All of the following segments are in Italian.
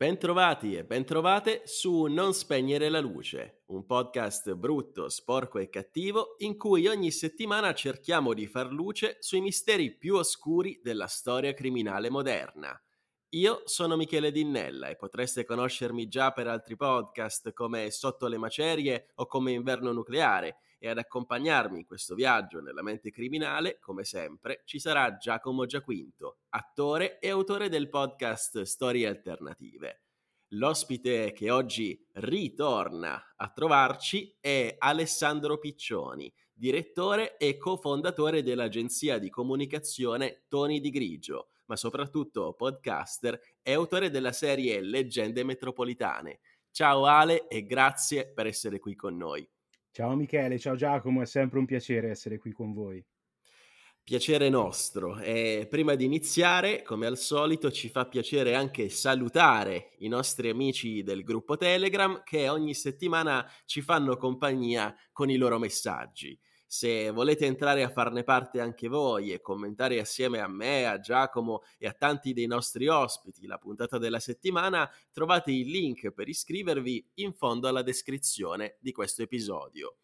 Bentrovati e bentrovate su Non spegnere la luce, un podcast brutto, sporco e cattivo in cui ogni settimana cerchiamo di far luce sui misteri più oscuri della storia criminale moderna. Io sono Michele Dinnella e potreste conoscermi già per altri podcast come Sotto le macerie o come Inverno nucleare e ad accompagnarmi in questo viaggio nella mente criminale, come sempre, ci sarà Giacomo Giaquinto, attore e autore del podcast Storie Alternative. L'ospite che oggi ritorna a trovarci è Alessandro Piccioni, direttore e cofondatore dell'agenzia di comunicazione Toni di Grigio, ma soprattutto podcaster e autore della serie Leggende Metropolitane. Ciao Ale e grazie per essere qui con noi. Ciao Michele, ciao Giacomo, è sempre un piacere essere qui con voi. Piacere nostro e prima di iniziare, come al solito, ci fa piacere anche salutare i nostri amici del gruppo Telegram che ogni settimana ci fanno compagnia con i loro messaggi. Se volete entrare a farne parte anche voi e commentare assieme a me, a Giacomo e a tanti dei nostri ospiti la puntata della settimana, trovate il link per iscrivervi in fondo alla descrizione di questo episodio.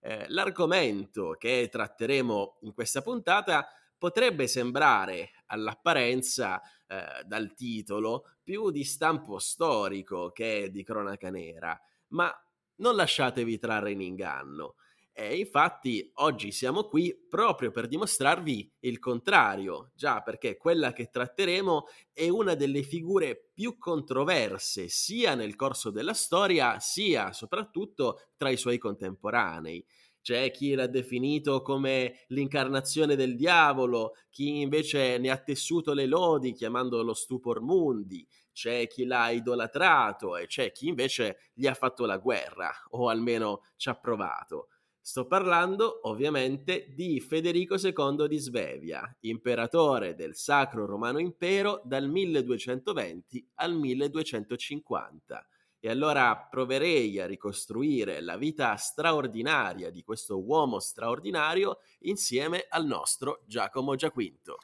Eh, l'argomento che tratteremo in questa puntata potrebbe sembrare all'apparenza eh, dal titolo più di stampo storico che di cronaca nera, ma non lasciatevi trarre in inganno. E infatti oggi siamo qui proprio per dimostrarvi il contrario, già perché quella che tratteremo è una delle figure più controverse sia nel corso della storia sia soprattutto tra i suoi contemporanei. C'è chi l'ha definito come l'incarnazione del diavolo, chi invece ne ha tessuto le lodi chiamandolo stupor mundi, c'è chi l'ha idolatrato e c'è chi invece gli ha fatto la guerra o almeno ci ha provato. Sto parlando ovviamente di Federico II di Svevia, imperatore del Sacro Romano Impero dal 1220 al 1250. E allora proverei a ricostruire la vita straordinaria di questo uomo straordinario insieme al nostro Giacomo Giaquinto.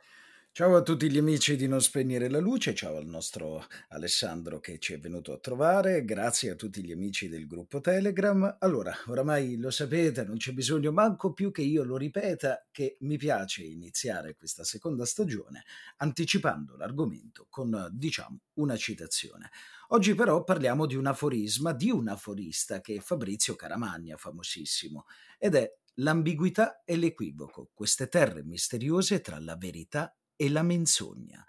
Ciao a tutti gli amici di Non Spegnere la Luce, ciao al nostro Alessandro che ci è venuto a trovare, grazie a tutti gli amici del gruppo Telegram. Allora, oramai lo sapete, non c'è bisogno manco più che io lo ripeta, che mi piace iniziare questa seconda stagione anticipando l'argomento con, diciamo, una citazione. Oggi però parliamo di un aforisma, di un aforista che è Fabrizio Caramagna, famosissimo, ed è l'ambiguità e l'equivoco, queste terre misteriose tra la verità e la menzogna.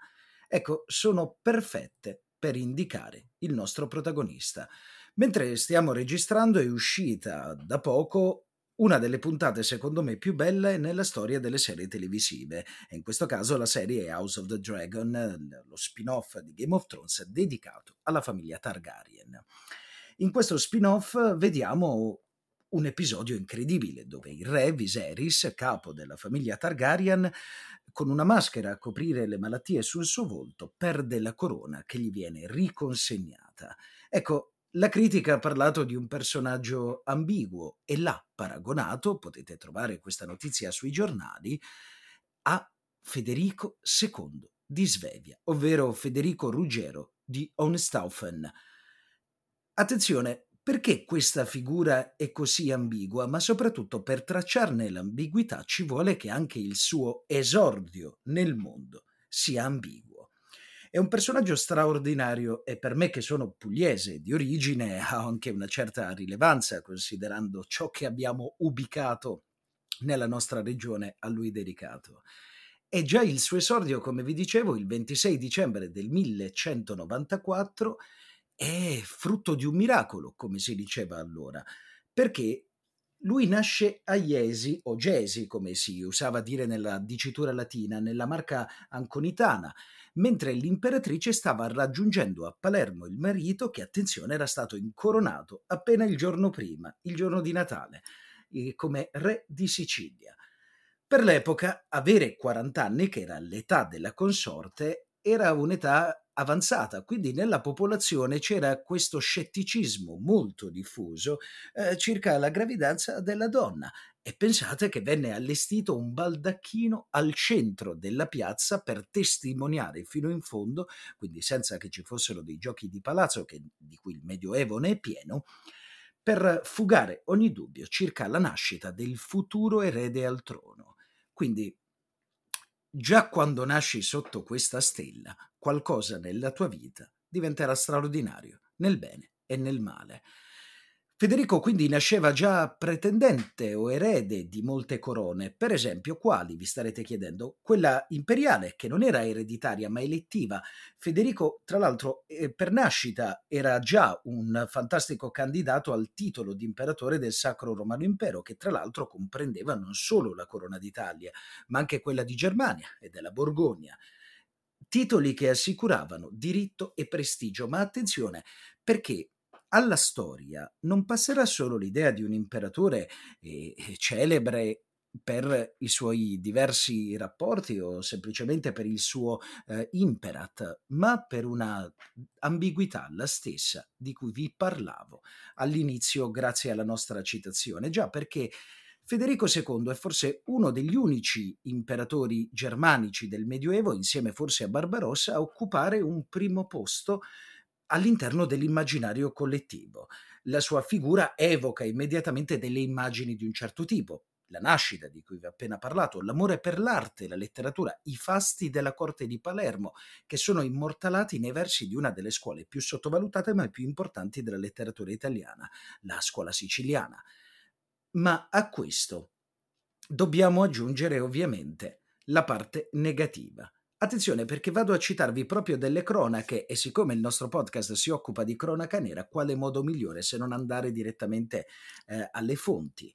Ecco, sono perfette per indicare il nostro protagonista. Mentre stiamo registrando è uscita da poco una delle puntate secondo me più belle nella storia delle serie televisive, e in questo caso la serie House of the Dragon, lo spin-off di Game of Thrones dedicato alla famiglia Targaryen. In questo spin-off vediamo un episodio incredibile dove il re Viserys, capo della famiglia Targaryen, con una maschera a coprire le malattie sul suo volto, perde la corona che gli viene riconsegnata. Ecco, la critica ha parlato di un personaggio ambiguo e l'ha paragonato, potete trovare questa notizia sui giornali, a Federico II di Svevia, ovvero Federico Ruggero di Hohenstaufen. Attenzione, perché questa figura è così ambigua? Ma soprattutto per tracciarne l'ambiguità ci vuole che anche il suo esordio nel mondo sia ambiguo. È un personaggio straordinario e per me che sono pugliese di origine ha anche una certa rilevanza considerando ciò che abbiamo ubicato nella nostra regione a lui dedicato. E già il suo esordio, come vi dicevo, il 26 dicembre del 1194 è frutto di un miracolo, come si diceva allora, perché lui nasce a Iesi o Gesi, come si usava dire nella dicitura latina, nella marca anconitana, mentre l'imperatrice stava raggiungendo a Palermo il marito che, attenzione, era stato incoronato appena il giorno prima, il giorno di Natale, come re di Sicilia. Per l'epoca, avere 40 anni, che era l'età della consorte, era un'età avanzata, quindi nella popolazione c'era questo scetticismo molto diffuso eh, circa la gravidanza della donna e pensate che venne allestito un baldacchino al centro della piazza per testimoniare fino in fondo, quindi senza che ci fossero dei giochi di palazzo che, di cui il Medioevo ne è pieno, per fugare ogni dubbio circa la nascita del futuro erede al trono. Quindi già quando nasci sotto questa stella, qualcosa nella tua vita diventerà straordinario, nel bene e nel male. Federico quindi nasceva già pretendente o erede di molte corone, per esempio quali, vi starete chiedendo? Quella imperiale, che non era ereditaria ma elettiva. Federico, tra l'altro, eh, per nascita era già un fantastico candidato al titolo di imperatore del Sacro Romano Impero, che tra l'altro comprendeva non solo la corona d'Italia, ma anche quella di Germania e della Borgogna titoli che assicuravano diritto e prestigio, ma attenzione, perché alla storia non passerà solo l'idea di un imperatore eh, celebre per i suoi diversi rapporti o semplicemente per il suo eh, imperat, ma per una ambiguità la stessa di cui vi parlavo all'inizio grazie alla nostra citazione, già perché Federico II è forse uno degli unici imperatori germanici del Medioevo, insieme forse a Barbarossa, a occupare un primo posto all'interno dell'immaginario collettivo. La sua figura evoca immediatamente delle immagini di un certo tipo. La nascita di cui vi ho appena parlato, l'amore per l'arte, la letteratura, i fasti della corte di Palermo, che sono immortalati nei versi di una delle scuole più sottovalutate ma più importanti della letteratura italiana, la scuola siciliana. Ma a questo dobbiamo aggiungere ovviamente la parte negativa Attenzione perché vado a citarvi proprio delle cronache e siccome il nostro podcast si occupa di cronaca nera, quale modo migliore se non andare direttamente eh, alle fonti?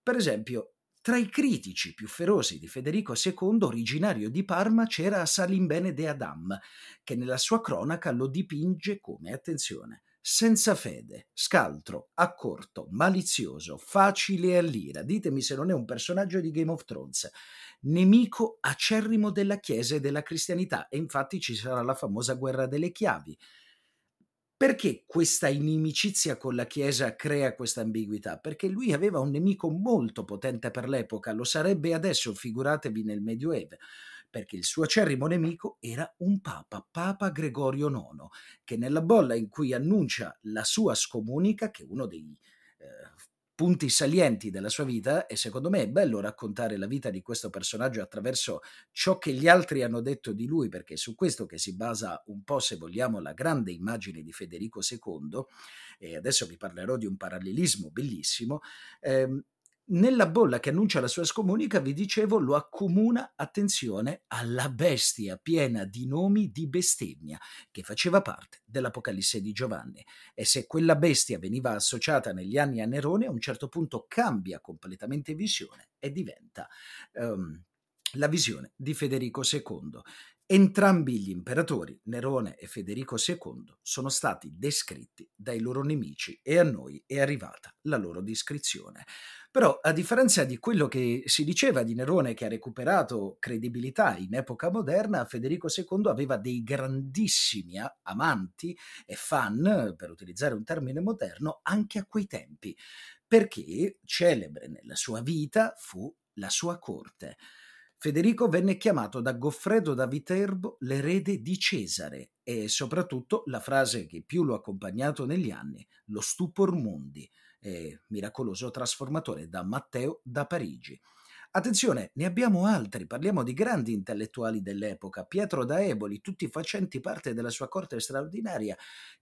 Per esempio, tra i critici più feroci di Federico II, originario di Parma, c'era Salimbene de Adam, che nella sua cronaca lo dipinge come, attenzione, senza fede, scaltro, accorto, malizioso, facile all'ira. Ditemi se non è un personaggio di Game of Thrones nemico acerrimo della Chiesa e della cristianità e infatti ci sarà la famosa guerra delle chiavi. Perché questa inimicizia con la Chiesa crea questa ambiguità? Perché lui aveva un nemico molto potente per l'epoca, lo sarebbe adesso, figuratevi nel Medioevo, perché il suo acerrimo nemico era un papa, Papa Gregorio IX, che nella bolla in cui annuncia la sua scomunica, che è uno dei eh, punti salienti della sua vita e secondo me è bello raccontare la vita di questo personaggio attraverso ciò che gli altri hanno detto di lui, perché è su questo che si basa un po', se vogliamo, la grande immagine di Federico II, e adesso vi parlerò di un parallelismo bellissimo, ehm, nella bolla che annuncia la sua scomunica, vi dicevo, lo accomuna, attenzione, alla bestia piena di nomi di bestemmia, che faceva parte dell'Apocalisse di Giovanni. E se quella bestia veniva associata negli anni a Nerone, a un certo punto cambia completamente visione e diventa um, la visione di Federico II. Entrambi gli imperatori, Nerone e Federico II, sono stati descritti dai loro nemici e a noi è arrivata la loro descrizione. Però, a differenza di quello che si diceva di Nerone, che ha recuperato credibilità in epoca moderna, Federico II aveva dei grandissimi amanti e fan, per utilizzare un termine moderno, anche a quei tempi, perché celebre nella sua vita fu la sua corte. Federico venne chiamato da Goffredo da Viterbo l'erede di Cesare e soprattutto la frase che più lo ha accompagnato negli anni, lo stupor mundi, eh, miracoloso trasformatore da Matteo da Parigi. Attenzione, ne abbiamo altri, parliamo di grandi intellettuali dell'epoca, Pietro da Eboli, tutti facenti parte della sua corte straordinaria,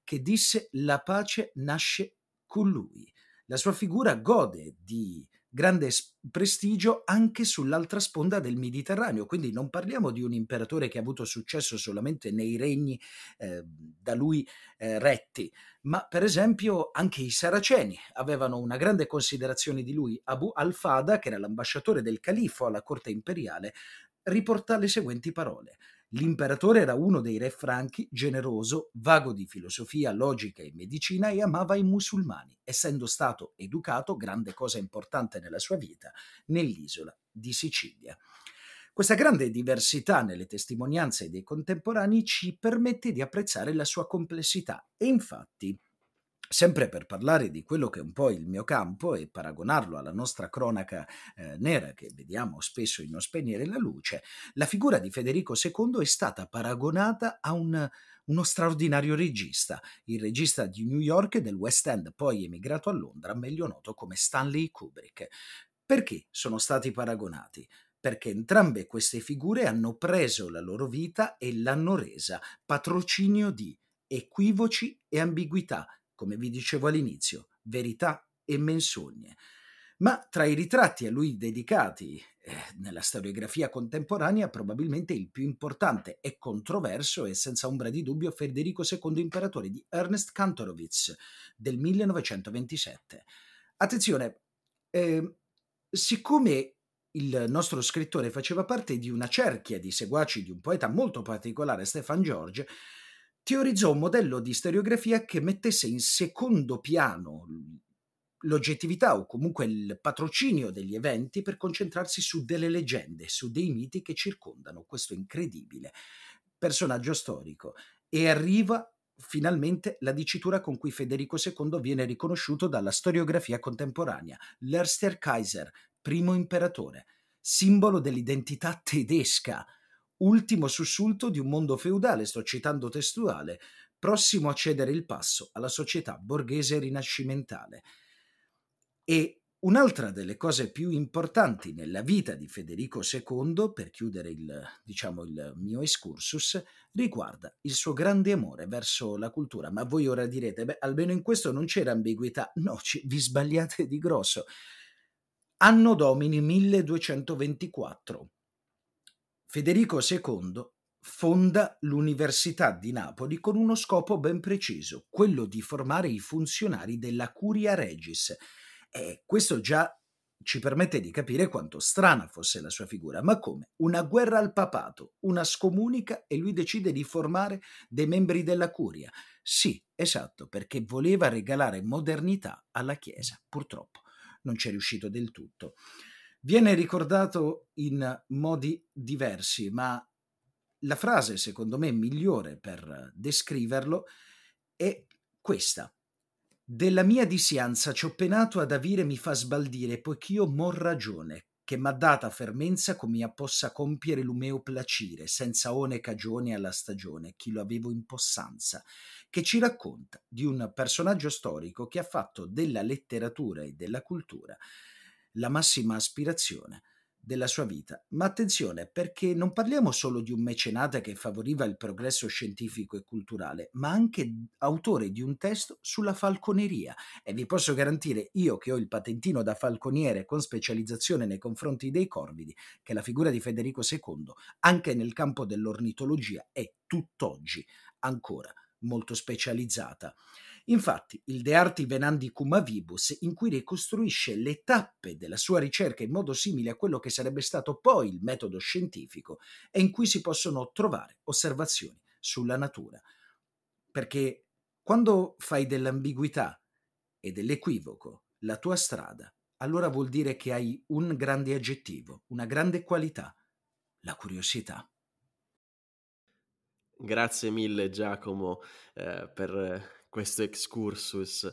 che disse la pace nasce con lui. La sua figura gode di grande prestigio anche sull'altra sponda del Mediterraneo, quindi non parliamo di un imperatore che ha avuto successo solamente nei regni eh, da lui eh, retti, ma per esempio anche i saraceni avevano una grande considerazione di lui. Abu al-Fada, che era l'ambasciatore del califo alla corte imperiale, riporta le seguenti parole. L'imperatore era uno dei re franchi, generoso, vago di filosofia, logica e medicina e amava i musulmani, essendo stato educato, grande cosa importante nella sua vita, nell'isola di Sicilia. Questa grande diversità nelle testimonianze dei contemporanei ci permette di apprezzare la sua complessità e infatti Sempre per parlare di quello che è un po' il mio campo e paragonarlo alla nostra cronaca eh, nera che vediamo spesso in Non spegnere la luce, la figura di Federico II è stata paragonata a un, uno straordinario regista, il regista di New York e del West End, poi emigrato a Londra, meglio noto come Stanley Kubrick. Perché sono stati paragonati? Perché entrambe queste figure hanno preso la loro vita e l'hanno resa patrocinio di equivoci e ambiguità come vi dicevo all'inizio, verità e menzogne. Ma tra i ritratti a lui dedicati eh, nella storiografia contemporanea, probabilmente il più importante e controverso è senza ombra di dubbio Federico II Imperatore di Ernest Kantorowicz del 1927. Attenzione, eh, siccome il nostro scrittore faceva parte di una cerchia di seguaci di un poeta molto particolare, Stefan George, teorizzò un modello di storiografia che mettesse in secondo piano l'oggettività o comunque il patrocinio degli eventi per concentrarsi su delle leggende, su dei miti che circondano questo incredibile personaggio storico. E arriva finalmente la dicitura con cui Federico II viene riconosciuto dalla storiografia contemporanea, l'Erster Kaiser, primo imperatore, simbolo dell'identità tedesca, ultimo sussulto di un mondo feudale, sto citando testuale, prossimo a cedere il passo alla società borghese rinascimentale. E un'altra delle cose più importanti nella vita di Federico II, per chiudere il, diciamo, il mio excursus, riguarda il suo grande amore verso la cultura. Ma voi ora direte, beh, almeno in questo non c'era ambiguità. No, ci, vi sbagliate di grosso. Anno domini 1224 Federico II fonda l'Università di Napoli con uno scopo ben preciso, quello di formare i funzionari della Curia Regis. E questo già ci permette di capire quanto strana fosse la sua figura, ma come? Una guerra al papato, una scomunica e lui decide di formare dei membri della curia. Sì, esatto, perché voleva regalare modernità alla Chiesa. Purtroppo non ci è riuscito del tutto. Viene ricordato in modi diversi, ma la frase secondo me migliore per descriverlo è questa. Della mia disianza ci ho penato ad avire mi fa sbaldire, poich'io mor ragione, che m'ha data fermenza come a possa compiere l'umeo placire, senza one cagione alla stagione, chi lo avevo in possanza, che ci racconta di un personaggio storico che ha fatto della letteratura e della cultura la massima aspirazione della sua vita. Ma attenzione, perché non parliamo solo di un mecenate che favoriva il progresso scientifico e culturale, ma anche autore di un testo sulla falconeria. E vi posso garantire, io che ho il patentino da falconiere con specializzazione nei confronti dei corvidi, che la figura di Federico II, anche nel campo dell'ornitologia, è tutt'oggi ancora molto specializzata. Infatti, il De Arti Venandi Cumavibus, in cui ricostruisce le tappe della sua ricerca in modo simile a quello che sarebbe stato poi il metodo scientifico, e in cui si possono trovare osservazioni sulla natura. Perché quando fai dell'ambiguità e dell'equivoco la tua strada, allora vuol dire che hai un grande aggettivo, una grande qualità, la curiosità. Grazie mille Giacomo eh, per questo excursus.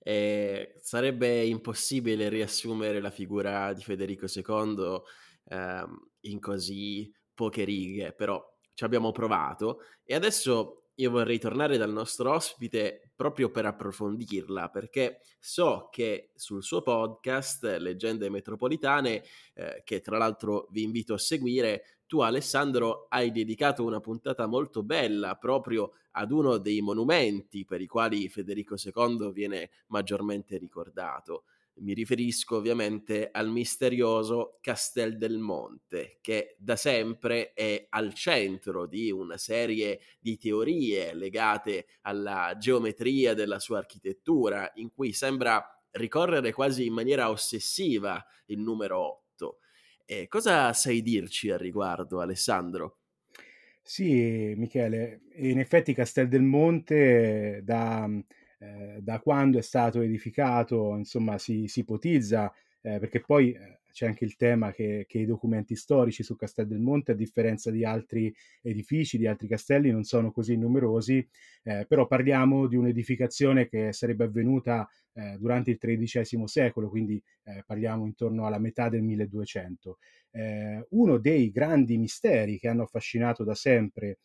E sarebbe impossibile riassumere la figura di Federico II ehm, in così poche righe, però ci abbiamo provato e adesso io vorrei tornare dal nostro ospite proprio per approfondirla, perché so che sul suo podcast Leggende Metropolitane, eh, che tra l'altro vi invito a seguire, tu Alessandro hai dedicato una puntata molto bella proprio ad uno dei monumenti per i quali Federico II viene maggiormente ricordato. Mi riferisco ovviamente al misterioso Castel del Monte, che da sempre è al centro di una serie di teorie legate alla geometria della sua architettura, in cui sembra ricorrere quasi in maniera ossessiva il numero 8. E cosa sai dirci al riguardo, Alessandro? Sì, Michele, in effetti Castel del Monte da, eh, da quando è stato edificato, insomma, si, si ipotizza, eh, perché poi eh, c'è anche il tema che, che, i documenti storici su Castel del Monte, a differenza di altri edifici, di altri castelli, non sono così numerosi, eh, però parliamo di un'edificazione che sarebbe avvenuta eh, durante il XIII secolo, quindi eh, parliamo intorno alla metà del 1200. Eh, uno dei grandi misteri che hanno affascinato da sempre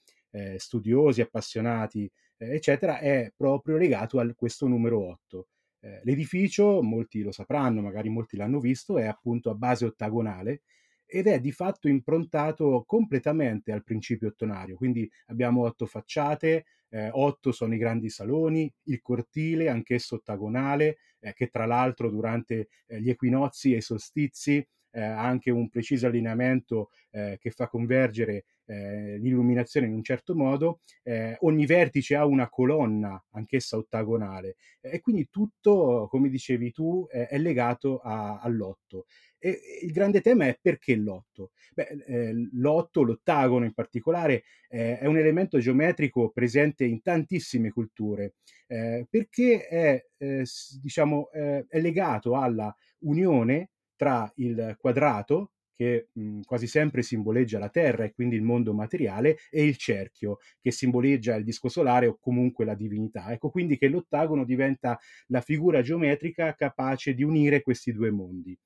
studiosi, appassionati, eh, eccetera, è proprio legato a questo numero 8. Eh, l'edificio, molti lo sapranno, magari molti l'hanno visto, è appunto a base ottagonale ed è di fatto improntato completamente al principio ottonario, quindi abbiamo otto facciate, eh, otto sono i grandi saloni, il cortile anch'esso ottagonale, eh, che tra l'altro durante eh, gli equinozi e i solstizi eh, anche un preciso allineamento eh, che fa convergere eh, l'illuminazione in un certo modo, eh, ogni vertice ha una colonna, anch'essa ottagonale, e quindi tutto, come dicevi tu, è legato all'otto. E il grande tema è perché l'otto? Beh, eh, l'otto, l'ottagono in particolare, eh, è un elemento geometrico presente in tantissime culture, eh, perché è, eh, diciamo, eh, è legato alla unione tra il quadrato, che mh, quasi sempre simboleggia la Terra e quindi il mondo materiale, e il cerchio, che simboleggia il disco solare o comunque la divinità. Ecco quindi che l'ottagono diventa la figura geometrica capace di unire questi due mondi.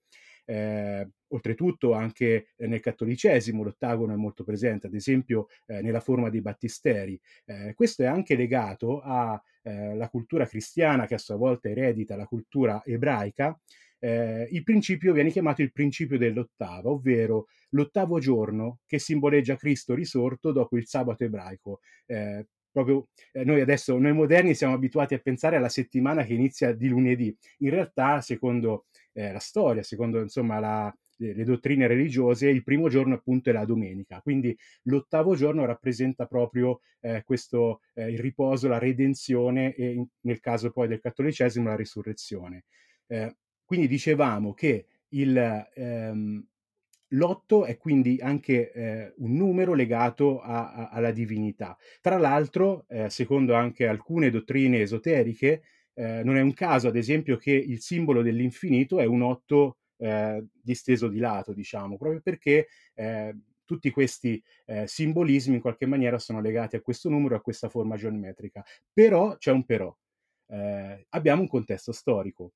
Eh, oltretutto anche nel cattolicesimo l'ottagono è molto presente, ad esempio eh, nella forma dei battisteri. Eh, questo è anche legato alla eh, cultura cristiana che a sua volta eredita la cultura ebraica eh, il principio viene chiamato il principio dell'ottava, ovvero l'ottavo giorno che simboleggia Cristo risorto dopo il sabato ebraico. Eh, proprio eh, noi adesso, noi moderni, siamo abituati a pensare alla settimana che inizia di lunedì. In realtà, secondo eh, la storia, secondo insomma la, le, dottrine religiose, il primo giorno appunto è la domenica. Quindi l'ottavo giorno rappresenta proprio eh, questo, eh, il riposo, la redenzione e in, nel caso poi del cattolicesimo la risurrezione. Eh, quindi dicevamo che il, ehm, l'otto è quindi anche eh, un numero legato a, a, alla divinità. Tra l'altro, eh, secondo anche alcune dottrine esoteriche, eh, non è un caso, ad esempio, che il simbolo dell'infinito è un otto eh, disteso di lato, diciamo, proprio perché eh, tutti questi eh, simbolismi in qualche maniera sono legati a questo numero, a questa forma geometrica. Però c'è un però. abbiamo un contesto storico.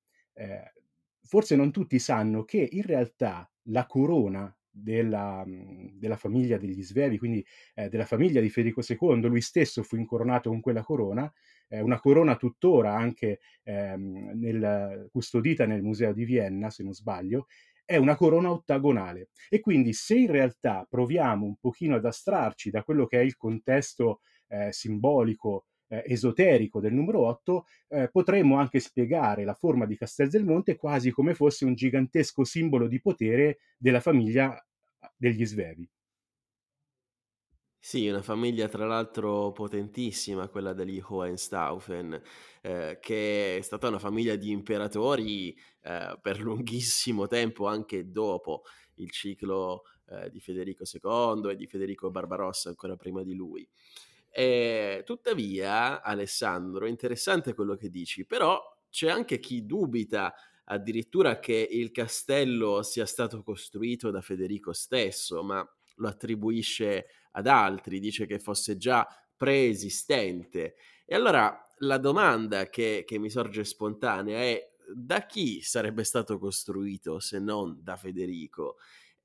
Forse non tutti sanno che in realtà la corona della, mhmm, della famiglia degli Svevi, quindi eh, della famiglia di Federico II, lui stesso fu incoronato con quella corona, eh, una corona tuttora anche ehm, nel, custodita nel Museo di Vienna, se non sbaglio, è una corona ottagonale. E quindi se in realtà proviamo un pochino ad astrarci da quello che è il contesto eh, simbolico eh, esoterico del numero 8, eh, potremmo anche spiegare la forma di Castel del Monte quasi come fosse un gigantesco simbolo di potere della famiglia degli Svevi. Sì, una famiglia tra l'altro potentissima, quella degli Hohenstaufen, eh, che è stata una famiglia di imperatori eh, per lunghissimo tempo, anche dopo il ciclo eh, di Federico II e di Federico Barbarossa, ancora prima di lui. E, tuttavia, Alessandro, interessante quello che dici, però c'è anche chi dubita addirittura che il castello sia stato costruito da Federico stesso, ma lo attribuisce ad altri, dice che fosse già preesistente. E allora la domanda che, che mi sorge spontanea è da chi sarebbe stato costruito se non da Federico?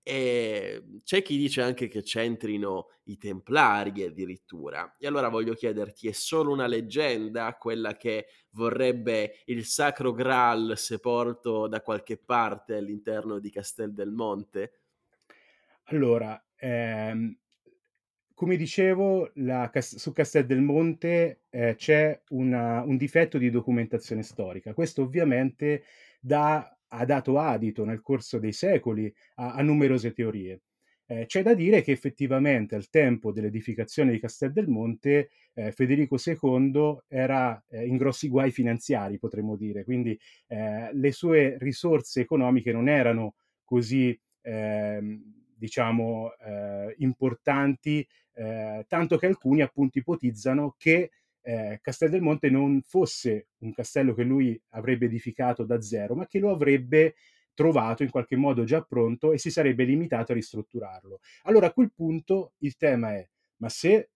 E mhmm, c'è chi dice anche che c'entrino i templari addirittura. E allora voglio chiederti, è solo una leggenda quella che vorrebbe il sacro Graal sepolto da qualche parte all'interno di Castel del Monte? Allora, ehm, come dicevo, la, su Castel del Monte eh, c'è una, un difetto di documentazione storica. Questo ovviamente dà ha dato adito nel corso dei secoli a, a numerose teorie. Eh, c'è da dire che effettivamente al tempo dell'edificazione di Castel del Monte eh, Federico II era eh, in grossi guai finanziari, potremmo dire, quindi eh, le sue risorse economiche non erano così, ehm, diciamo, eh, importanti, eh, tanto che alcuni appunto ipotizzano che eh, Castel del Monte non fosse un castello che lui avrebbe edificato da zero, ma che lo avrebbe trovato in qualche modo già pronto e si sarebbe limitato a ristrutturarlo. Allora a quel punto il tema è, ma se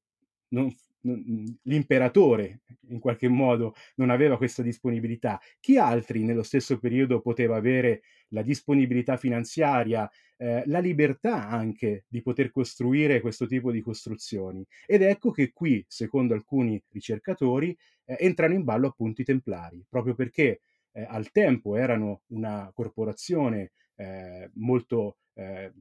non, l'imperatore in qualche modo non aveva questa disponibilità, chi altri nello stesso periodo poteva avere la disponibilità finanziaria, eh, la libertà anche di poter costruire questo tipo di costruzioni? Ed ecco che qui, secondo alcuni ricercatori, eh, entrano in ballo appunto i templari, proprio perché eh, al tempo erano una corporazione eh, molto, eh,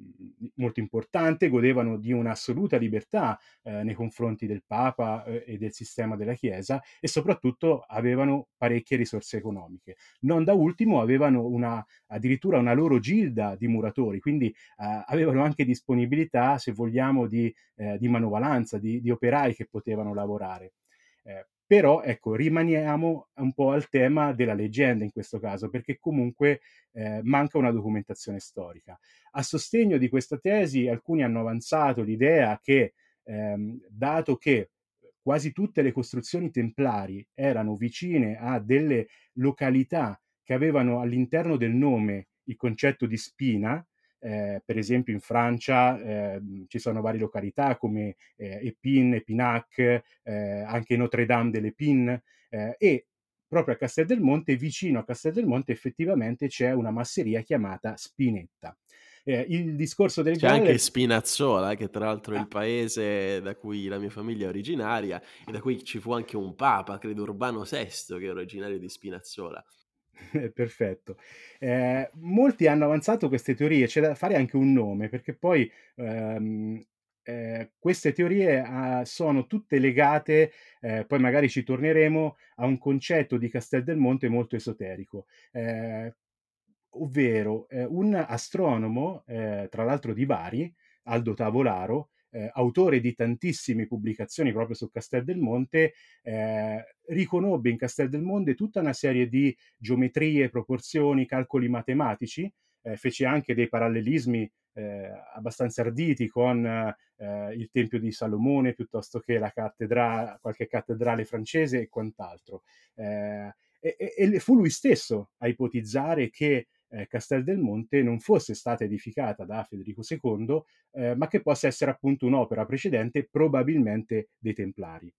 molto importante, godevano di un'assoluta libertà eh, nei confronti del Papa eh, e del sistema della Chiesa e soprattutto avevano parecchie risorse economiche. Non da ultimo avevano una, addirittura una loro gilda di muratori, quindi eh, avevano anche disponibilità, se vogliamo, di, eh, di manovalanza, di, di, operai che potevano lavorare. Però ecco, rimaniamo un po' al tema della leggenda in questo caso, perché comunque eh, manca una documentazione storica. A sostegno di questa tesi alcuni hanno avanzato l'idea che, ehm, dato che quasi tutte le costruzioni templari erano vicine a delle località che avevano all'interno del nome il concetto di spina, eh, per esempio in Francia eh, ci sono varie località come eh, Epin, Epinac, eh, anche Notre Dame de l'Epin eh, e proprio a Castel del Monte, vicino a Castel del Monte effettivamente c'è una masseria chiamata Spinetta. Eh, il discorso del C'è Galle... anche Spinazzola, che tra l'altro è il ah. paese da cui la mia famiglia è originaria e da cui ci fu anche un papa, credo Urbano VI, che è originario di Spinazzola. Perfetto. Eh, molti hanno avanzato queste teorie, c'è da fare anche un nome, perché poi ehm, eh, queste teorie ah, sono tutte legate, eh, poi magari ci torneremo, a un concetto di Castel del Monte molto esoterico. Eh, ovvero eh, un astronomo, eh, tra l'altro di Bari, Aldo Tavolaro, eh, autore di tantissime pubblicazioni proprio su Castel del Monte, eh, riconobbe in Castel del Monte tutta una serie di geometrie, proporzioni, calcoli matematici, eh, fece anche dei parallelismi eh, abbastanza arditi con eh, il Tempio di Salomone piuttosto che la cattedrale, qualche cattedrale francese e quant'altro. Eh, e, e, fu lui stesso a ipotizzare che eh, Castel del Monte non fosse stata edificata da Federico II, eh, ma che possa essere appunto un'opera precedente, probabilmente dei Templari.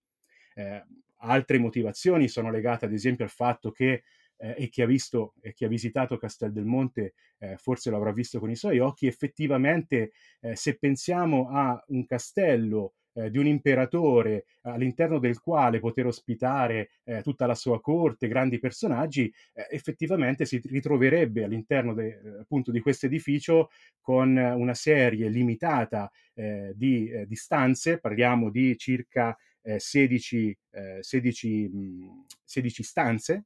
Eh, altre motivazioni sono legate ad esempio al fatto che eh, e chi ha visto e chi ha visitato Castel del Monte eh, forse lo avrà visto con i suoi occhi, effettivamente eh, se pensiamo a un castello eh, di un imperatore all'interno del quale poter ospitare eh, tutta la sua corte, grandi personaggi, eh, effettivamente si ritroverebbe all'interno de, appunto di questo edificio con una serie limitata eh, di, di, stanze, parliamo di circa 16, 16, mh, 16 stanze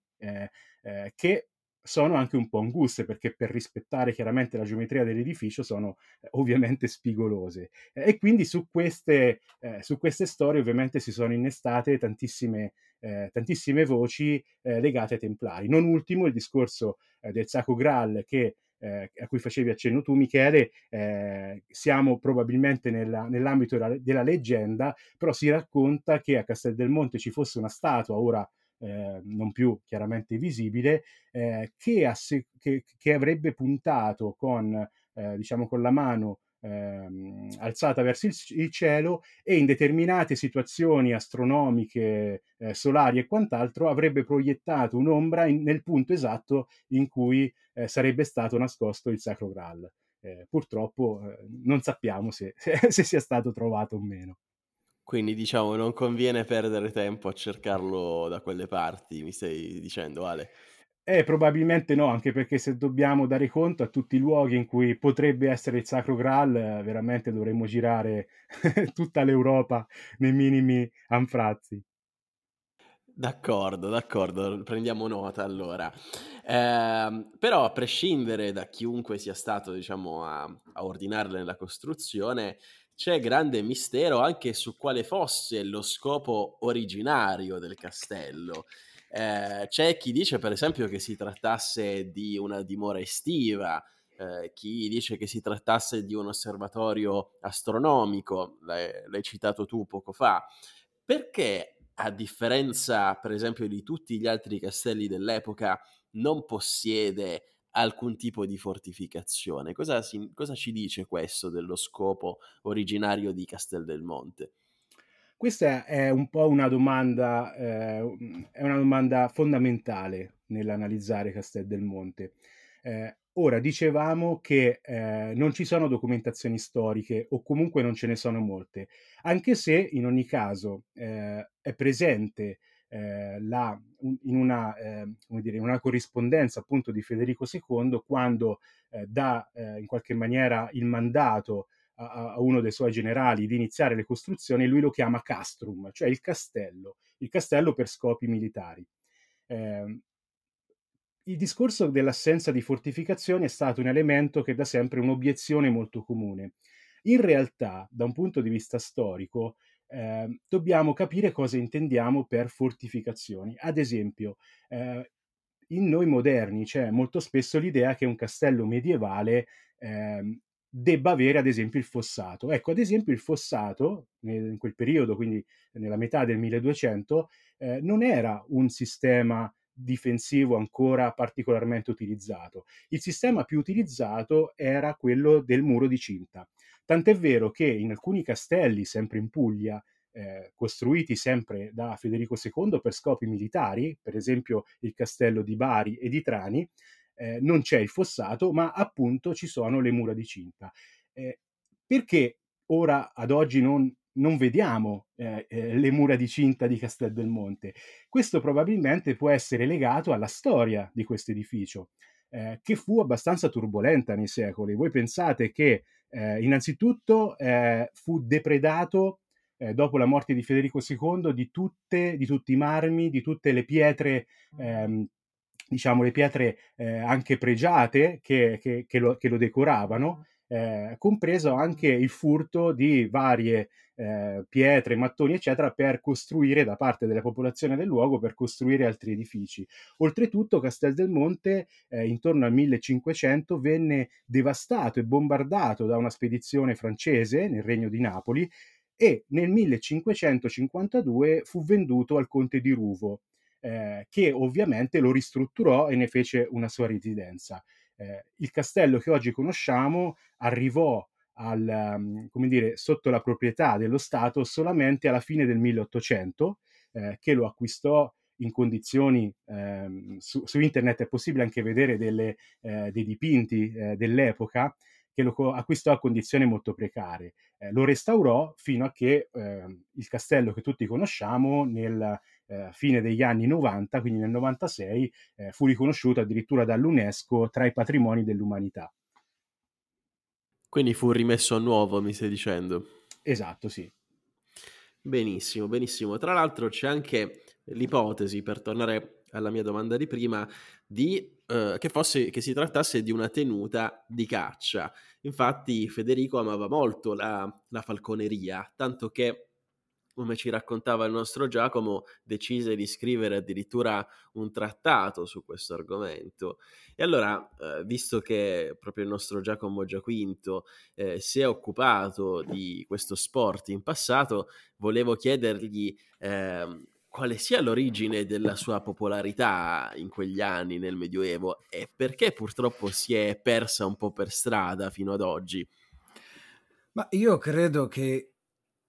che sono anche un po' anguste perché per rispettare chiaramente la geometria dell'edificio sono eh, ovviamente spigolose. E quindi su queste, eh, su queste storie ovviamente si sono innestate tantissime, eh, tantissime voci eh, legate ai templari. Non ultimo il discorso eh, del Sacro Graal che eh, a cui facevi accenno tu Michele, eh, siamo probabilmente nella, nell'ambito della, della, leggenda, però si racconta che a Castel del Monte ci fosse una statua, ora eh, non più chiaramente visibile, eh, che, asse- che, che, avrebbe puntato con, eh, diciamo, con la mano ehm, alzata verso il, il, cielo e in determinate situazioni astronomiche, eh, solari e quant'altro avrebbe proiettato un'ombra in, nel punto esatto in cui eh, sarebbe stato nascosto il Sacro Graal. Eh, purtroppo non sappiamo se, se sia stato trovato o meno. Quindi diciamo non conviene perdere tempo a cercarlo da quelle parti, mi stai dicendo Ale? Eh, probabilmente no, anche perché se dobbiamo dare conto a tutti i luoghi in cui potrebbe essere il Sacro Graal, veramente dovremmo girare tutta l'Europa nei minimi anfrazzi. D'accordo, d'accordo, prendiamo nota allora. Eh, però a prescindere da chiunque sia stato, diciamo, a, a ordinarle nella costruzione, c'è grande mistero anche su quale fosse lo scopo originario del castello. Eh, c'è chi dice, per esempio, che si trattasse di una dimora estiva, eh, chi dice che si trattasse di un osservatorio astronomico, l'hai, l'hai citato tu poco fa. Perché, a differenza, per esempio, di tutti gli altri castelli dell'epoca, non possiede alcun tipo di fortificazione. Cosa, si, cosa ci dice questo dello scopo originario di Castel del Monte? Questa è un po' una domanda, eh, è una domanda fondamentale nell'analizzare Castel del Monte. Eh, ora, dicevamo che eh, non ci sono documentazioni storiche o comunque non ce ne sono molte, anche se in ogni caso eh, è presente eh, la, in, una, eh, dire, una, corrispondenza appunto di Federico II quando eh, dà eh, in qualche maniera il mandato a, a, uno dei suoi generali di iniziare le costruzioni, lui lo chiama castrum, cioè il castello, il castello per scopi militari. Eh, il discorso dell'assenza di fortificazioni è stato un elemento che da sempre un'obiezione molto comune. In realtà, da un punto di vista storico, eh, dobbiamo capire cosa intendiamo per fortificazioni. Ad esempio, eh, in noi moderni c'è molto spesso l'idea che un castello medievale eh, debba avere ad esempio il fossato. Ecco, ad esempio il fossato, in quel periodo, quindi nella metà del 1200, eh, non era un sistema difensivo ancora particolarmente utilizzato. Il sistema più utilizzato era quello del muro di cinta. Tant'è vero che in alcuni castelli, sempre in Puglia, eh, costruiti sempre da Federico II per scopi militari, per esempio il castello di Bari e di Trani, eh, non c'è il fossato, ma appunto ci sono le mura di cinta. Eh, perché ora ad oggi non, non vediamo eh, eh, le mura di cinta di Castel del Monte? Questo probabilmente può essere legato alla storia di questo edificio. Eh, che fu abbastanza turbolenta nei secoli. Voi pensate che eh, innanzitutto eh, fu depredato eh, dopo la morte di Federico II di, tutte, di tutti i marmi, di tutte le pietre, ehm, diciamo le pietre eh, anche pregiate che, che, che, lo, che lo, decoravano, eh, compreso anche il furto di varie eh, pietre, mattoni, eccetera, per costruire da parte della popolazione del luogo per costruire altri edifici. Oltretutto, Castel del Monte, eh, intorno al 1500, venne devastato e bombardato da una spedizione francese nel regno di Napoli e nel 1552 fu venduto al conte di Ruvo, eh, che ovviamente lo ristrutturò e ne fece una sua residenza. Eh, il castello che oggi conosciamo arrivò al, um, come dire, sotto la proprietà dello Stato solamente alla fine del 1800, eh, che lo acquistò in condizioni ehm, su, su, internet è possibile anche vedere delle, eh, dei dipinti eh, dell'epoca che lo acquistò a condizioni molto precarie. Eh, lo restaurò fino a che eh, il castello che tutti conosciamo nel eh, fine degli anni 90, quindi nel 96, eh, fu riconosciuto addirittura dall'UNESCO tra i patrimoni dell'umanità. Quindi fu rimesso a nuovo, mi stai dicendo? Esatto, sì. Benissimo, benissimo. Tra l'altro c'è anche l'ipotesi, per tornare alla mia domanda di prima, di eh, che, fosse, che si trattasse di una tenuta di caccia. Infatti Federico amava molto la, la falconeria, tanto che come ci raccontava il nostro Giacomo, decise di scrivere addirittura un trattato su questo argomento. E allora, eh, visto che proprio il nostro Giacomo Giaquinto eh, si è occupato di questo sport in passato, volevo chiedergli eh, quale sia l'origine della sua popolarità in quegli anni nel Medioevo e perché purtroppo si è persa un po' per strada fino ad oggi. Ma io credo che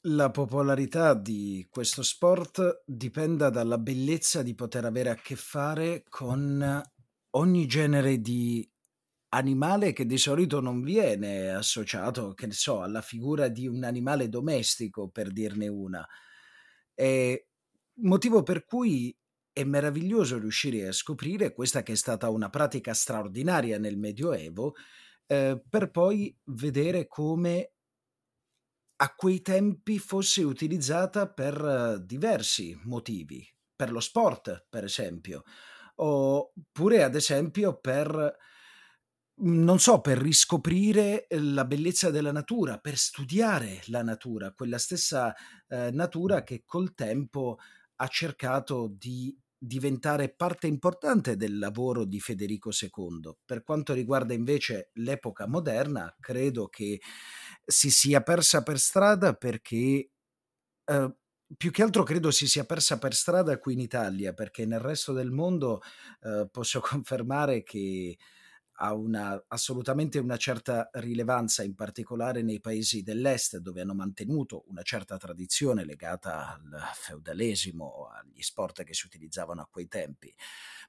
la popolarità di questo sport dipenda dalla bellezza di poter avere a che fare con ogni genere di animale che di solito non viene associato, che ne so, alla figura di un animale domestico, per dirne una. E Motivo per cui è meraviglioso riuscire a scoprire questa che è stata una pratica straordinaria nel Medioevo, eh, per poi vedere come a quei tempi fosse utilizzata per diversi motivi, per lo sport, per esempio, oppure ad esempio per non so, per riscoprire la bellezza della natura, per studiare la natura, quella stessa eh, natura che col tempo ha cercato di diventare parte importante del lavoro di Federico II. Per quanto riguarda invece l'epoca moderna, credo che si sia persa per strada perché eh, più che altro credo si sia persa per strada qui in Italia, perché nel resto del mondo eh, posso confermare che ha una, assolutamente una certa rilevanza, in particolare nei paesi dell'est, dove hanno mantenuto una certa tradizione legata al feudalesimo, agli sport che si utilizzavano a quei tempi.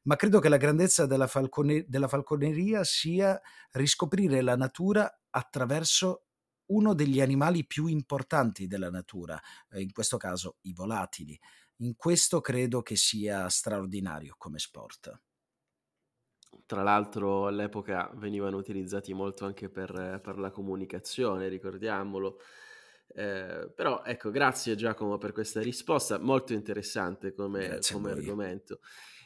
Ma credo che la grandezza della, falcone- della falconeria sia riscoprire la natura attraverso uno degli animali più importanti della natura, eh, in questo caso i volatili. In questo credo che sia straordinario come sport. Tra l'altro all'epoca venivano utilizzati molto anche per, per la comunicazione, ricordiamolo. Eh, però ecco, grazie Giacomo per questa risposta, molto interessante come, come argomento.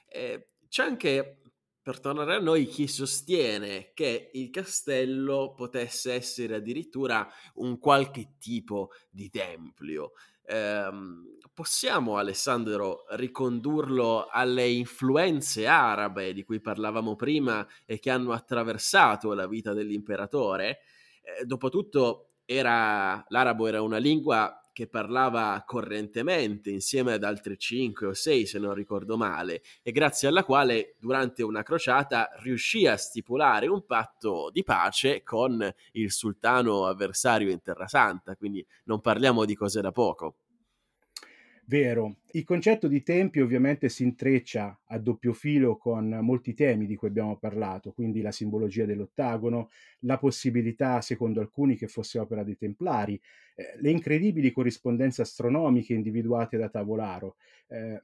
Eh, c'è anche, per tornare a noi, chi sostiene che il castello potesse essere addirittura un qualche tipo di tempio ehm, possiamo, Alessandro, ricondurlo alle influenze arabe di cui parlavamo prima e che hanno attraversato la vita dell'imperatore? Eh, dopotutto, era, l'arabo era una lingua che parlava correntemente insieme ad altre cinque o sei, se non ricordo male, e grazie alla quale durante una crociata riuscì a stipulare un patto di pace con il sultano avversario in Terra Santa, quindi non parliamo di cose da poco. Vero, il concetto di tempio ovviamente si intreccia a doppio filo con molti temi di cui abbiamo parlato, quindi la simbologia dell'ottagono, la possibilità, secondo alcuni, che fosse opera dei Templari, eh, le incredibili corrispondenze astronomiche individuate da Tavolaro. Eh,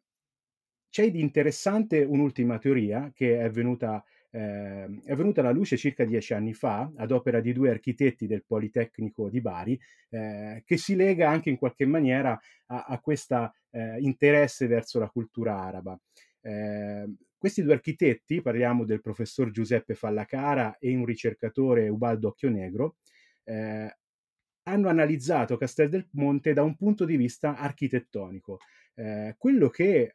c'è di interessante un'ultima teoria che è venuta eh, è venuta alla luce circa dieci anni fa ad opera di due architetti del Politecnico di Bari, eh, che si lega anche in qualche maniera a, a questo eh, interesse verso la cultura araba. Eh, questi due architetti, parliamo del professor Giuseppe Fallacara e un ricercatore Ubaldo Occhionegro, eh, hanno analizzato Castel del Monte da un punto di vista architettonico. Eh, quello che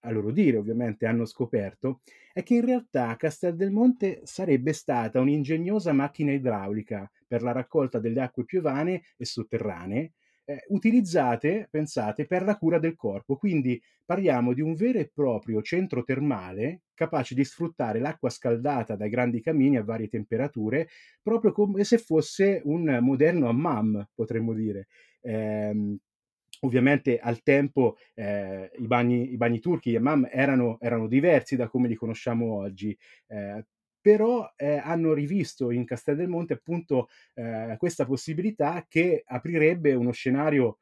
a loro dire ovviamente, hanno scoperto è che in realtà Castel del Monte sarebbe stata un'ingegnosa macchina idraulica per la raccolta delle acque piovane e sotterranee, eh, utilizzate, pensate, per la cura del corpo. Quindi parliamo di un vero e proprio centro termale capace di sfruttare l'acqua scaldata dai grandi camini a varie temperature, proprio come se fosse un moderno hammam, potremmo dire. Eh, Ovviamente al tempo eh, i, bagni, i, bagni, turchi, gli hammam, erano, erano, diversi da come li conosciamo oggi, eh, però eh, hanno rivisto in Castel del Monte appunto eh, questa possibilità che aprirebbe uno scenario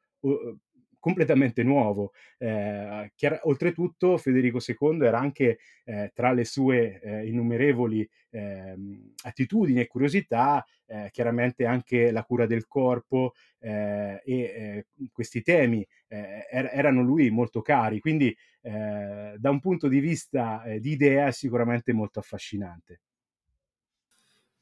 completamente nuovo. Eh, chiar- oltretutto Federico II era anche eh, tra le sue eh, innumerevoli ehm, attitudini e curiosità, eh, chiaramente anche la cura del corpo eh, e eh, questi temi er- erano lui molto cari, quindi da un punto di vista di idea è sicuramente molto affascinante.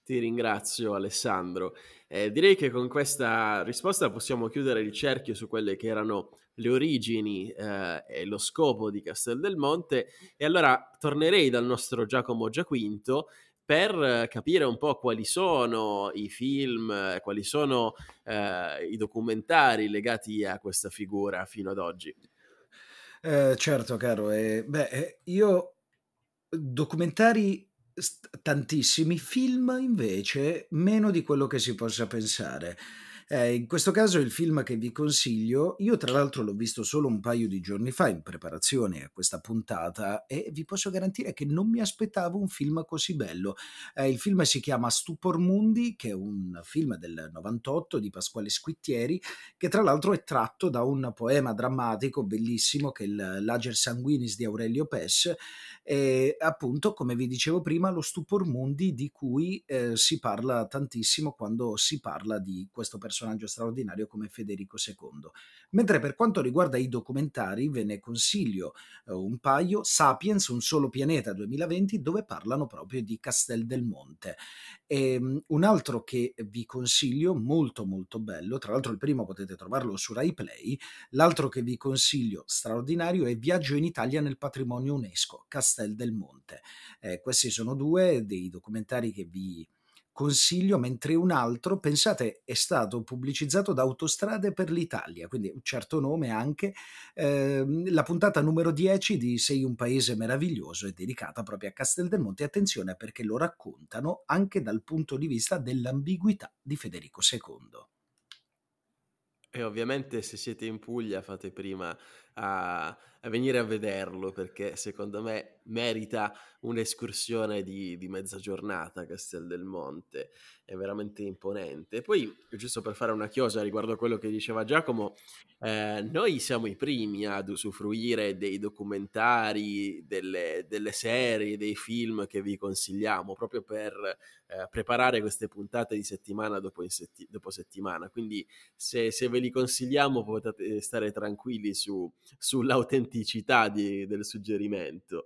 Ti ringrazio Alessandro. Eh, direi che con questa risposta possiamo chiudere il cerchio su quelle che erano le origini eh, e lo scopo di Castel del Monte e allora tornerei dal nostro Giacomo Giaquinto per capire un po' quali sono i film, quali sono eh, i documentari legati a questa figura fino ad oggi. Eh, certo, caro. beh, eh, io documentari tantissimi, film invece meno di quello che si possa pensare. Eh, in questo caso il film che vi consiglio, io tra l'altro l'ho visto solo un paio di giorni fa in preparazione a questa puntata e vi posso garantire che non mi aspettavo un film così bello. Eh, il film si chiama Stupor Mundi, che è un film del 98 di Pasquale Squittieri, che tra l'altro è tratto da un poema drammatico bellissimo che è il Lager Sanguinis di Aurelio Pes, e appunto, come vi dicevo prima, lo Stupor Mundi di cui eh, si parla tantissimo quando si parla di questo personaggio personaggio straordinario come Federico II. Mentre per quanto riguarda i documentari ve ne consiglio eh, un paio, Sapiens, un solo pianeta 2020, dove parlano proprio di Castel del Monte. E, um, un altro che vi consiglio, molto molto bello, tra l'altro il primo potete trovarlo su Rai Play, l'altro che vi consiglio straordinario è Viaggio in Italia nel patrimonio UNESCO, Castel del Monte. Eh, questi sono due dei documentari che vi consiglio, mentre un altro, pensate, è stato pubblicizzato da Autostrade per l'Italia, quindi un certo nome anche. Eh, la puntata numero 10 di Sei un paese meraviglioso è dedicata proprio a Castel del Monte. Attenzione perché lo raccontano anche dal punto di vista dell'ambiguità di Federico II. E ovviamente se siete in Puglia fate prima a, a venire a vederlo perché secondo me merita un'escursione di, di mezza giornata Castel del Monte, è veramente imponente. Poi, giusto per fare una chiosa riguardo a quello che diceva Giacomo, eh, noi siamo i primi ad usufruire dei documentari, delle, delle serie, dei film che vi consigliamo proprio per eh, preparare queste puntate di settimana dopo, setti- dopo settimana. Quindi se, se, ve li consigliamo potete stare tranquilli su, sull'autenticità di, del suggerimento.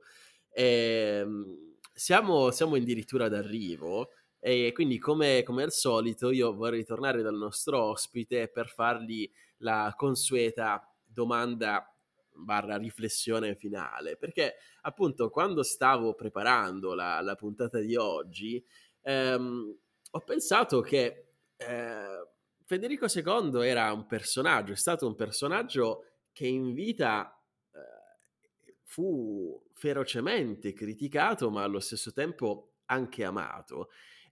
E, ehm, siamo, siamo addirittura d'arrivo e quindi come, come, al solito io vorrei tornare dal nostro ospite per fargli la consueta domanda barra riflessione finale. Perché appunto quando stavo preparando la, la puntata di oggi ehm, ho pensato che eh, Federico II era un personaggio, è stato un personaggio che in vita eh, fu ferocemente criticato, ma allo stesso tempo anche amato.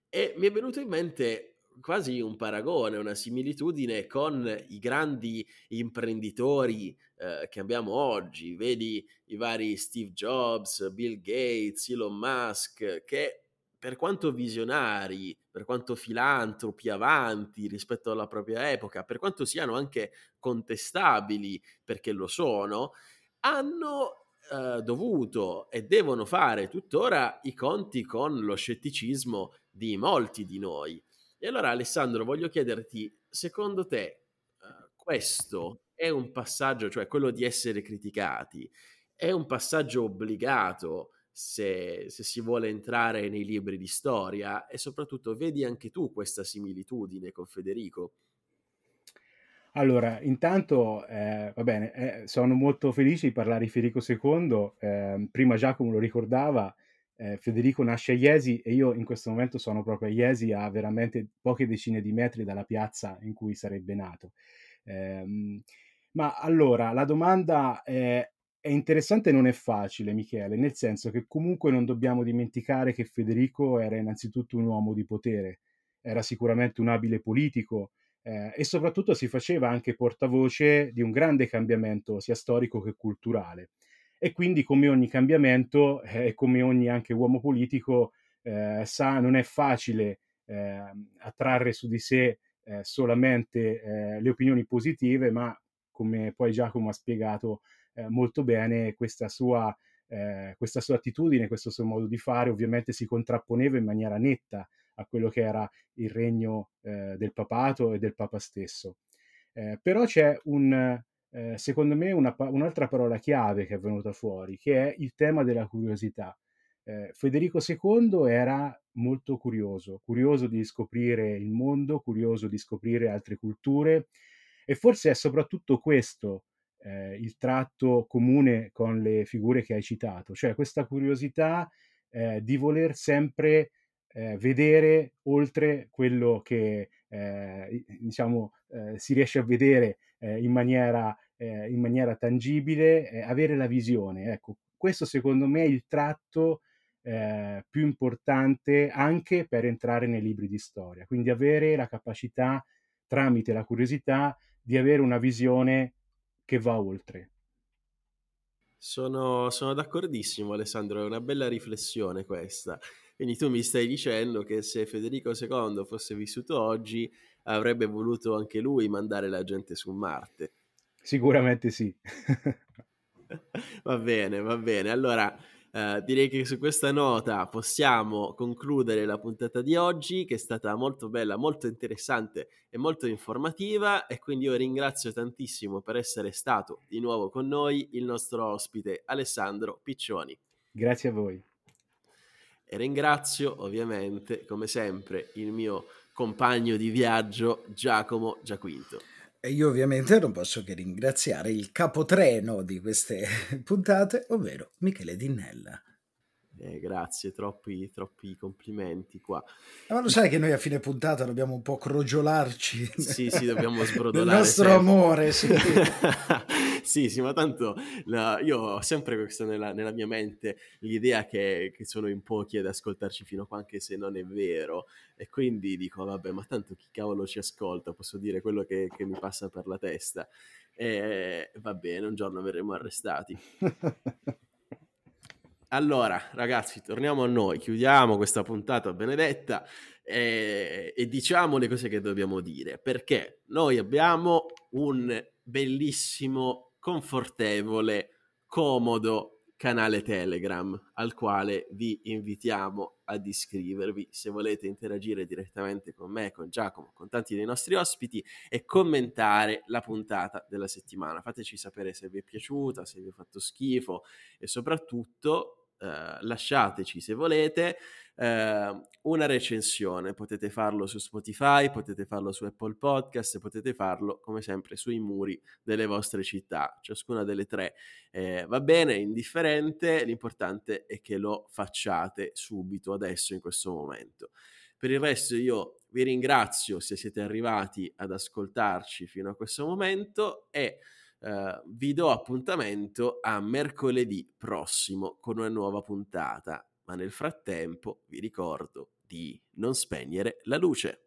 E mi è venuto in mente quasi un paragone, una similitudine con i grandi imprenditori eh, che abbiamo oggi, vedi i vari Steve Jobs, Bill Gates, Elon Musk, che per quanto visionari, per quanto filantropi avanti rispetto alla propria epoca, per quanto siano anche contestabili, perché lo sono, hanno eh, dovuto e devono fare tuttora i conti con lo scetticismo di molti di noi. E allora Alessandro, voglio chiederti, secondo te eh, questo è un passaggio, cioè quello di essere criticati, è un passaggio obbligato se, se, si vuole entrare nei libri di storia e soprattutto vedi anche tu questa similitudine con Federico? Allora, intanto, eh, va bene, eh, sono molto felice di parlare di Federico II. Eh, prima Giacomo lo ricordava, eh, Federico nasce a Iesi e io in questo momento sono proprio a Iesi, a veramente poche decine di metri dalla piazza in cui sarebbe nato. Ehm, ma allora, la domanda è, è interessante e non è facile, Michele, nel senso che comunque non dobbiamo dimenticare che Federico era innanzitutto un uomo di potere, era sicuramente un abile politico eh, e soprattutto si faceva anche portavoce di un grande cambiamento sia storico che culturale. E quindi come ogni cambiamento eh, e eh, come ogni anche uomo politico eh, sa, non è facile ehm, attrarre su di sé eh, solamente eh, le opinioni positive, ma come poi Giacomo ha spiegato, molto bene questa sua, questa sua attitudine, questo suo modo di fare, ovviamente si contrapponeva in maniera netta a quello che era il regno eh, del papato e del papa stesso. Eh, però c'è un, eh, secondo me una, un'altra parola chiave che è venuta fuori, che è il tema della curiosità. Eh, Federico II era molto curioso, curioso di scoprire il mondo, curioso di scoprire altre culture e forse è soprattutto questo eh, il tratto comune con le figure che hai citato, cioè questa curiosità eh, di voler sempre eh, vedere oltre quello che eh, diciamo eh, si riesce a vedere eh, in maniera, in, maniera, tangibile, avere la visione. Ecco, questo secondo me è il tratto più importante anche per entrare nei libri di storia, quindi avere la capacità tramite la curiosità di avere una visione che va oltre. Sono, sono d'accordissimo Alessandro, è una bella riflessione questa. Quindi tu mi stai dicendo che se Federico II fosse vissuto oggi avrebbe voluto anche lui mandare la gente su Marte. Sicuramente sì. va bene, va bene. Allora, Uh, direi che su questa nota possiamo concludere la puntata di oggi che è stata molto bella, molto interessante e molto informativa e quindi io ringrazio tantissimo per essere stato di nuovo con noi il nostro ospite Alessandro Piccioni. Grazie a voi. E ringrazio ovviamente come sempre il mio compagno di viaggio Giacomo Giaquinto. E io ovviamente non posso che ringraziare il capotreno di queste puntate, ovvero Michele Dinnella. Eh, grazie, troppi, troppi complimenti qua. Ma lo sai che noi a fine puntata dobbiamo un po' crogiolarci? Sì, sì, dobbiamo sbrodolare. Il nostro sempre. amore, sì. sì, sì, ma tanto la, io ho sempre questa nella, nella mia mente l'idea che, che, sono in pochi ad ascoltarci fino a qua, anche se non è vero. E quindi dico, vabbè, ma tanto chi cavolo ci ascolta? Posso dire quello che, che mi passa per la testa. E va bene, un giorno verremo arrestati. Allora, ragazzi, torniamo a noi, chiudiamo questa puntata benedetta e, e, diciamo le cose che dobbiamo dire, perché noi abbiamo un bellissimo, confortevole, comodo canale Telegram al quale vi invitiamo ad iscrivervi se volete interagire direttamente con me, con Giacomo, con tanti dei nostri ospiti e commentare la puntata della settimana. Fateci sapere se vi è piaciuta, se vi ha fatto schifo e soprattutto eh, lasciateci se volete eh, una recensione. Potete farlo su Spotify, potete farlo su Apple Podcast, potete farlo come sempre sui muri delle vostre città. Ciascuna delle tre eh, va bene, indifferente, l'importante è che lo facciate subito, adesso, in questo momento. Per il resto io vi ringrazio se siete arrivati ad ascoltarci fino a questo momento e Uh, vi do appuntamento a mercoledì prossimo con una nuova puntata ma nel frattempo vi ricordo di non spegnere la luce.